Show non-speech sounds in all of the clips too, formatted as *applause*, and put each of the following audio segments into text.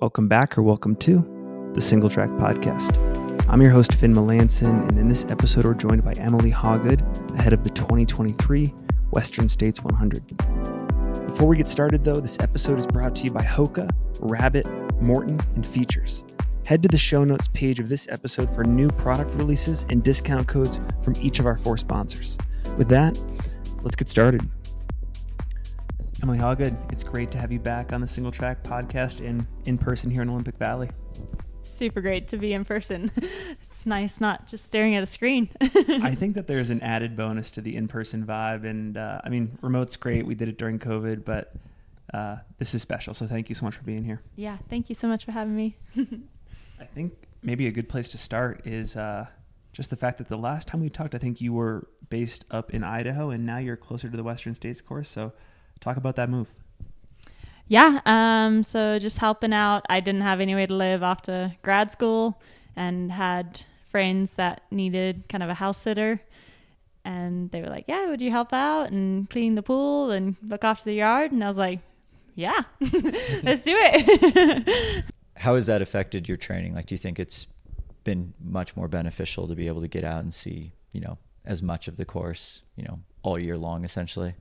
Welcome back or welcome to the Singletrack Podcast. I'm your host, Finn Melanson, and in this episode, we're joined by Emily Hawgood, ahead of the 2023 Western States 100. Before we get started, though, this episode is brought to you by Hoka, Rabbit, Maurten, and Feetures. Head to the show notes page of this episode for new product releases and discount codes from each of our four sponsors. With that, let's get started. Emily Hawgood, it's great to have you back on the Singletrack podcast and in person here in Olympic Valley. Super great to be in person. *laughs* It's nice not just staring at a screen. *laughs* I think that there's an added bonus to the in person vibe. And uh, I mean, remote's great. We did it during COVID, but uh, this is special. So thank you so much for being here. Yeah, thank you so much for having me. *laughs* I think maybe a good place to start is uh, just the fact that the last time we talked, I think you were based up in Idaho and now you're closer to the Western States course. So talk about that move. Yeah, um, so just helping out. I didn't have any way to live after grad school and had friends that needed kind of a house sitter. And they were like, Yeah, would you help out and clean the pool and look after the yard? And I was like, Yeah, *laughs* let's do it. *laughs* How has that affected your training? Like, do you think it's been much more beneficial to be able to get out and see, you know, as much of the course, you know, all year long essentially?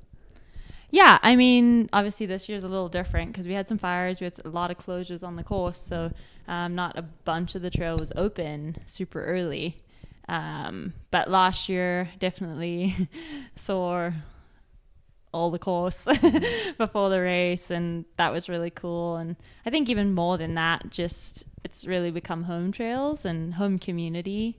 Yeah, I mean, obviously this year's a little different because we had some fires, we had a lot of closures on the course, so um, not a bunch of the trail was open super early. Um, but last year definitely *laughs* saw all the course *laughs* before the race, and that was really cool. And I think even more than that, just it's really become home trails and home community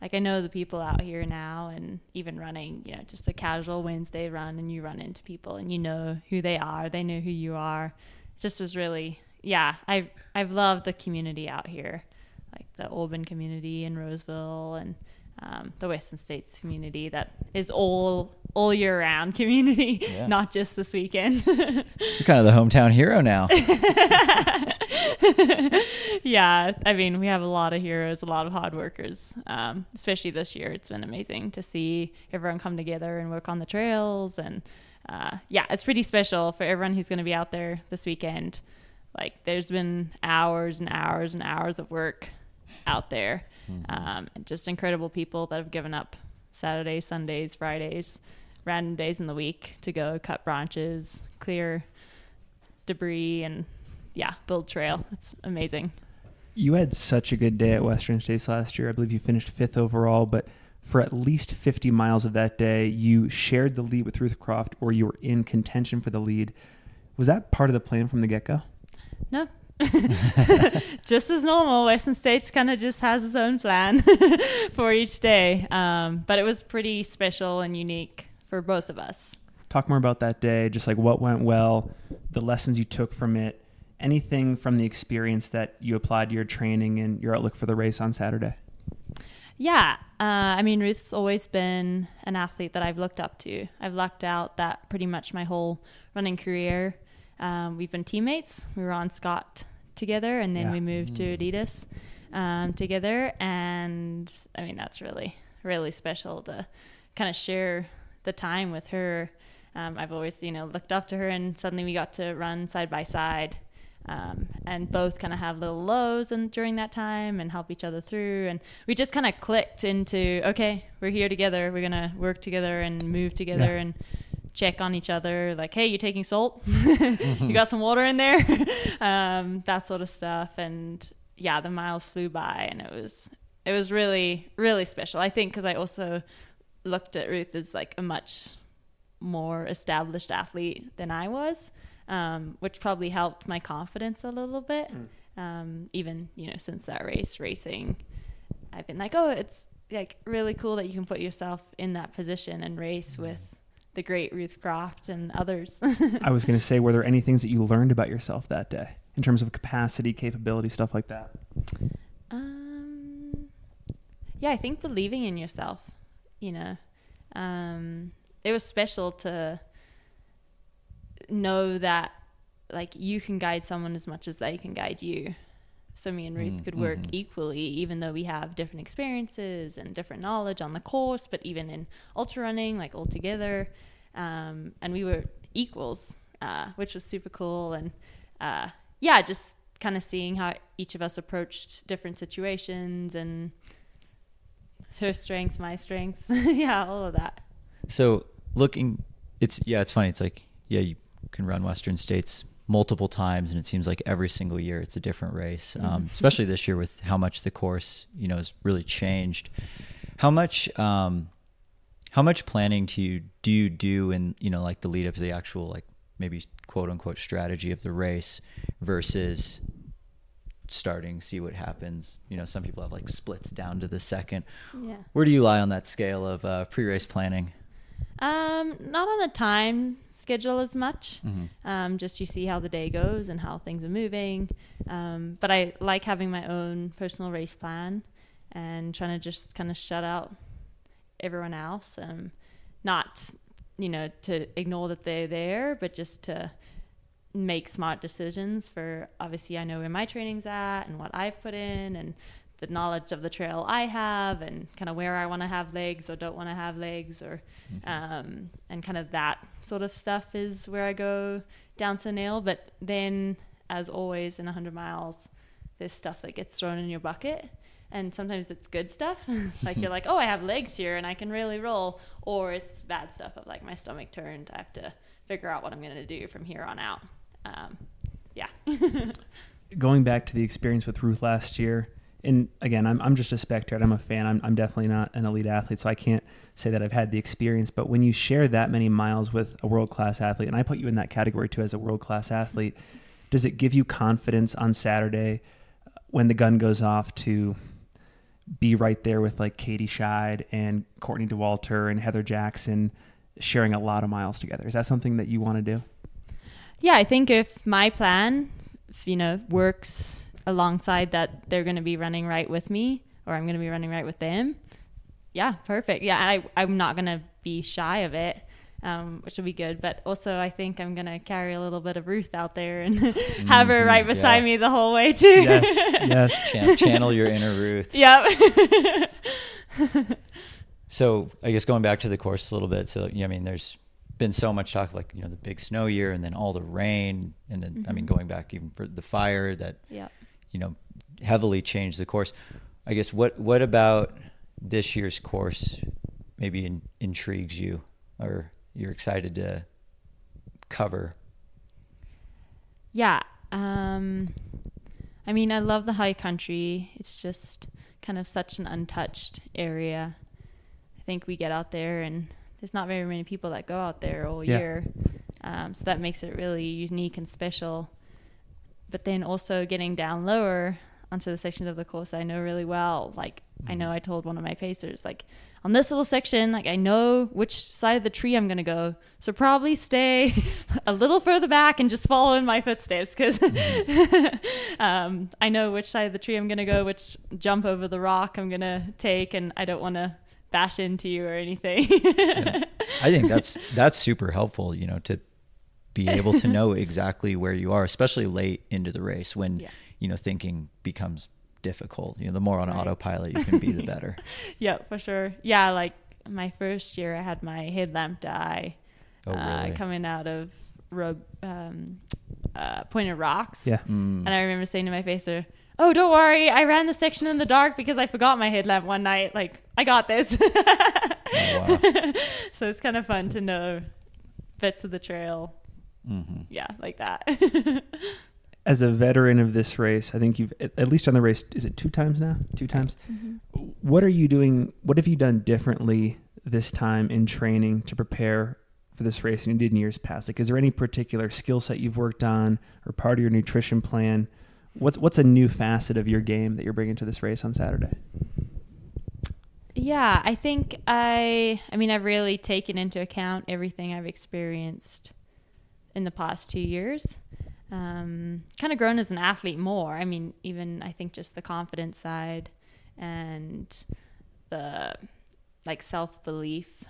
like I know the people out here now and even running, you know, just a casual Wednesday run and you run into people and you know who they are, they know who you are. Just is really yeah, I've I've loved the community out here. Like the Auburn community in Roseville and um, the Western States community that is all all year round community, yeah. *laughs* not just this weekend. *laughs* You're kind of the hometown hero now. *laughs* *laughs* yeah, I mean, we have a lot of heroes, a lot of hard workers. Um, especially this year, it's been amazing to see everyone come together and work on the trails, and uh, yeah, it's pretty special for everyone who's going to be out there this weekend. Like, there's been hours and hours and hours of work out there, mm-hmm. um, and just incredible people that have given up Saturdays, Sundays, Fridays, random days in the week to go cut branches, clear debris, and yeah, build trail. It's amazing. You had such a good day at Western States last year. I believe you finished fifth overall, but for at least 50 miles of that day, you shared the lead with Ruth Croft or you were in contention for the lead. Was that part of the plan from the get go? No. *laughs* just as normal, Western States kind of just has its own plan *laughs* for each day. Um, but it was pretty special and unique for both of us. Talk more about that day, just like what went well, the lessons you took from it, anything from the experience that you applied to your training and your outlook for the race on Saturday? Yeah, uh, I mean, Ruth's always been an athlete that I've looked up to. I've lucked out that pretty much my whole running career. Um, we've been teammates. We were on Scott together, and then yeah. we moved to mm. Adidas um, together. And I mean, that's really, really special to kind of share the time with her. Um, I've always, you know, looked up to her, and suddenly we got to run side by side um, and both kind of have little lows and during that time and help each other through. And we just kind of clicked into okay we're here together we're gonna work together and move together yeah. and check on each other like hey you're taking salt? *laughs* You got some water in there? *laughs* Um, that sort of stuff. And yeah the miles flew by and it was it was really really special. I think because i also looked at ruth as like a much more established athlete than i was um, which probably helped my confidence a little bit. Mm. Um, even you know since that race racing, I've been like, oh, it's like really cool that you can put yourself in that position and race mm. with the great Ruth Croft and others. *laughs* I was going to say, were there any things that you learned about yourself that day in terms of capacity, capability, stuff like that? Um, yeah, I think believing in yourself. You know, um, it was special to know that like you can guide someone as much as they can guide you. So me and Ruth mm, could work mm-hmm. equally, even though we have different experiences and different knowledge on the course, but even in ultra running, like all together, um, and we were equals, uh, which was super cool. And uh, yeah, just kind of seeing how each of us approached different situations and her strengths, my strengths. *laughs* yeah, all of that. So looking, it's yeah, it's funny. It's like yeah, you can run Western States multiple times, and it seems like every single year it's a different race. Um, Mm-hmm. especially this year with how much the course you know has really changed. How much um, how much planning do you do you do in you know like the lead up to the actual like maybe quote unquote strategy of the race versus starting see what happens you know some people have like splits down to the second Yeah. where do you lie on that scale of uh, pre-race planning Um, not on the time schedule as much. Mhm. Um, just you see how the day goes and how things are moving. Um, but I like having my own personal race plan and trying to just kind of shut out everyone else. Um, not, you know, to ignore that they're there, but just to make smart decisions for obviously I know where my training's at and what I've put in and the knowledge of the trail I have and kind of where I want to have legs or don't want to have legs or um, and kind of that sort of stuff is where I go down to nail. But then, as always, in 100 miles, there's stuff that gets thrown in your bucket. And sometimes it's good stuff, *laughs* like you're *laughs* like, oh, I have legs here and I can really roll, or it's bad stuff of like my stomach turned. I have to figure out what I'm gonna do from here on out. Um, yeah. *laughs* going back to the experience with Ruth last year, and again, I'm, I'm just a spectator. I'm a fan. I'm, I'm definitely not an elite athlete, so I can't say that I've had the experience. But when you share that many miles with a world class athlete, and I put you in that category too as a world class athlete, does it give you confidence on Saturday uh, when the gun goes off to be right there with like Katie Schide and Courtney Dauwalter and Heather Jackson sharing a lot of miles together? Is that something that you want to do? Yeah, I think if my plan, if, you know, works alongside that, they're going to be running right with me, or I'm going to be running right with them. Yeah, perfect. Yeah, I, I'm not going to be shy of it, um, which will be good. But also, I think I'm going to carry a little bit of Ruth out there and *laughs* have her Mhm, right beside yeah. me the whole way too. Yes, *laughs* yes. Chan- channel your inner ruth yep. *laughs* So I guess going back to the course a little bit. So yeah, I mean, there's been so much talk like you know the big snow year, and then all the rain, and then I mean Mhm. going back even for the fire that yep. You know heavily changed the course. I guess what what about this year's course maybe in, intrigues you, or you're excited to cover? Yeah. Um, I mean, I love the high country. It's just kind of such an untouched area. I think we get out there, and there's not very many people that go out there all Yeah. year. Um, so that makes it really unique and special. But then also getting down lower onto the sections of the course I know really well. Like, I know I told one of my pacers, like, on this little section, like, I know which side of the tree I'm going to go. So probably stay *laughs* a little further back and just follow in my footsteps because *laughs* um, I know which side of the tree I'm going to go, which jump over the rock I'm going to take, and I don't want to bash into you or anything. I think that's *laughs* that's super helpful. You know to be able to know exactly where you are, especially late into the race when Yeah. you know thinking becomes difficult. You know, the more on Right. autopilot you can be, the *laughs* better. yeah, for sure. Yeah, like my first year, I had my headlamp die Oh, uh, coming out of Rob, um, uh, Pointed Rocks. Yeah. Mm. And I remember saying to my facer, "Oh, don't worry, I ran the section in the dark because I forgot my headlamp one night. Like, I got this." Oh, wow. *laughs* so it's kind of fun to know bits of the trail. Hmm Yeah, like that. *laughs* as a veteran of this race, I think you've at at least on the race. Is it two times now? Two times. What are you doing? What have you done differently this time in training to prepare for this race than you did in years past? Like, is there any particular skill set you've worked on or part of your nutrition plan? What's what's a new facet of your game that you're bringing to this race on Saturday? Yeah, I think I I mean I've really taken into account everything I've experienced in the past 2 years. Um, kind of grown as an athlete more. I mean, even I think just the confidence side and the like self-belief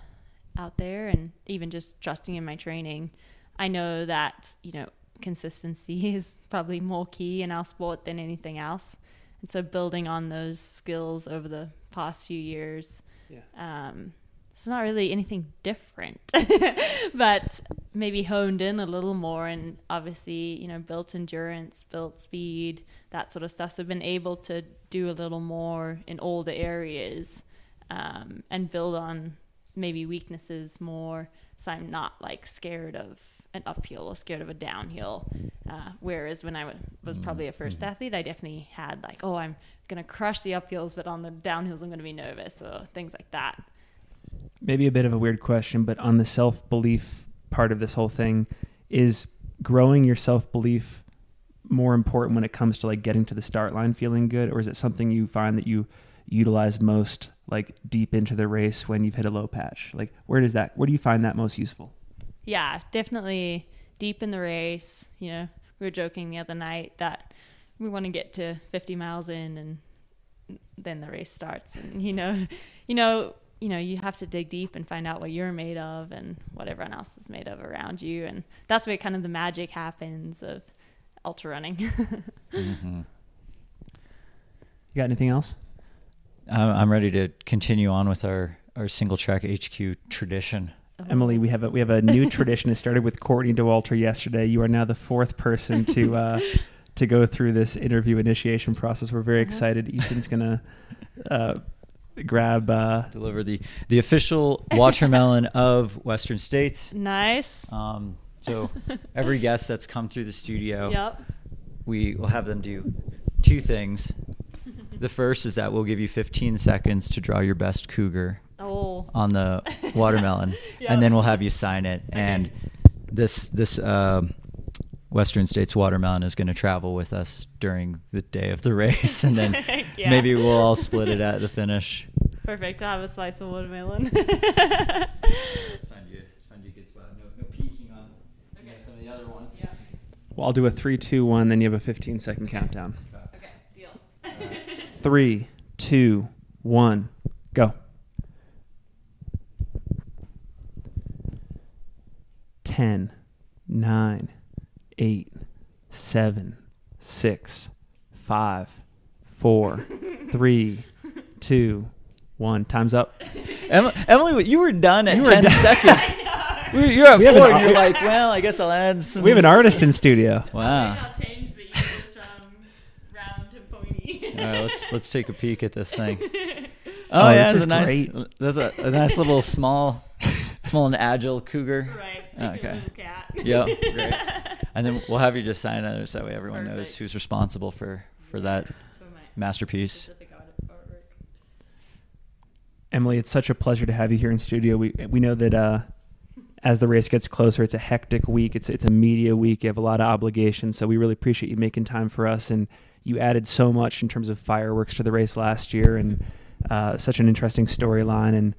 out there and even just trusting in my training. I know that, you know, consistency *laughs* is probably more key in our sport than anything else. And so building on those skills over the past few years, Yeah. um, it's not really anything different, *laughs* but maybe honed in a little more and obviously, you know, built endurance, built speed, that sort of stuff. So I've been able to do a little more in all the areas um, and build on maybe weaknesses more. So I'm not like scared of an uphill or scared of a downhill. Uh, whereas when I w- was probably a 1st athlete, I definitely had like, oh, I'm going to crush the uphills, but on the downhills, I'm going to be nervous or things like that. maybe a bit of a weird question, but on the self belief part of this whole thing, is growing your self belief more important when it comes to like getting to the start line feeling good, or is it something you find that you utilize most like deep into the race when you've hit a low patch? Like where does that where do you find that most useful? Yeah, definitely deep in the race. You know, we were joking the other night that we want to get to 50 miles in and then the race starts and you know, you know, you know, you have to dig deep and find out what you're made of and what everyone else is made of around you and that's where kind of the magic happens of ultra running. *laughs* Mm-hmm. You got anything else? I'm I'm ready to continue on with our, our single track HQ tradition. Emily, we have a we have a new *laughs* tradition. It started with Courtney Dauwalter yesterday. You are now the fourth person to uh, to go through this interview initiation process. We're very Uh-huh. excited. Ethan's gonna uh, grab. Uh, Deliver the, the official watermelon *laughs* of Western States. nice. Um, so *laughs* every guest that's come through the studio, Yep. we will have them do two things. The first is that we'll give you 15 seconds to draw your best cougar Oh. on the *laughs* watermelon, Yeah. and then we'll have you sign it. And this this um Western States watermelon is going to travel with us during the day of the race, and then Yeah. maybe we'll all split it at the finish. Perfect. I have a slice of watermelon. Let's find you, find you a good spot. No, no peeking on you know, some of the other ones. Yeah. well, I'll do a three, two, one. Then you have a 15 second countdown. Okay. Deal. *laughs* Three, two, one, go. Ten, nine, eight, seven, six, five, four, *laughs* three, two, one. Time's up. *laughs* Em- Emily, you were done at You were 10 done. seconds. *laughs* We were- You're at We have four, an and you're ar- like, well, I guess I'll add some. We have an artist in studio. Wow. I'll change the ears from round to pointy. All right, let's let's take a peek at this thing. *laughs* Oh, Oh, this yeah, is a nice. great. There's a, a nice little small, small and agile cougar. Right. Oh, like a okay. little cat. Yep, great. And then we'll have you just sign it so that way everyone knows Perfect. who's responsible for for that Yes, for my masterpiece. specific art- artwork. Emily, it's such a pleasure to have you here in studio. We we know that uh, as the race gets closer, it's a hectic week. It's it's a media week. You have a lot of obligations, so we really appreciate you making time for us. And you added so much in terms of fireworks to the race last year, and uh, such an interesting storyline. And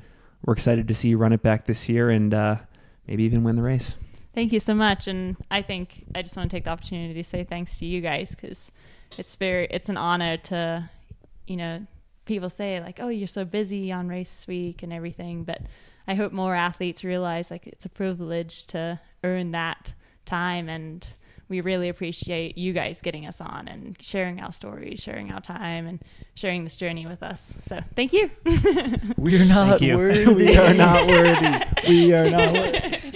we're excited to see you run it back this year, and uh, maybe even win the race. Thank you so much, and I think I just want to take the opportunity to say thanks to you guys because it's very it's an honor to, you know, people say like, oh, you're so busy on race week and everything, but I hope more athletes realize like it's a privilege to earn that time, and we really appreciate you guys getting us on and sharing our stories, sharing our time, and sharing this journey with us. So thank you. *laughs* We're not Thank you. worthy. *laughs* we are not worthy. *laughs* We are not worthy.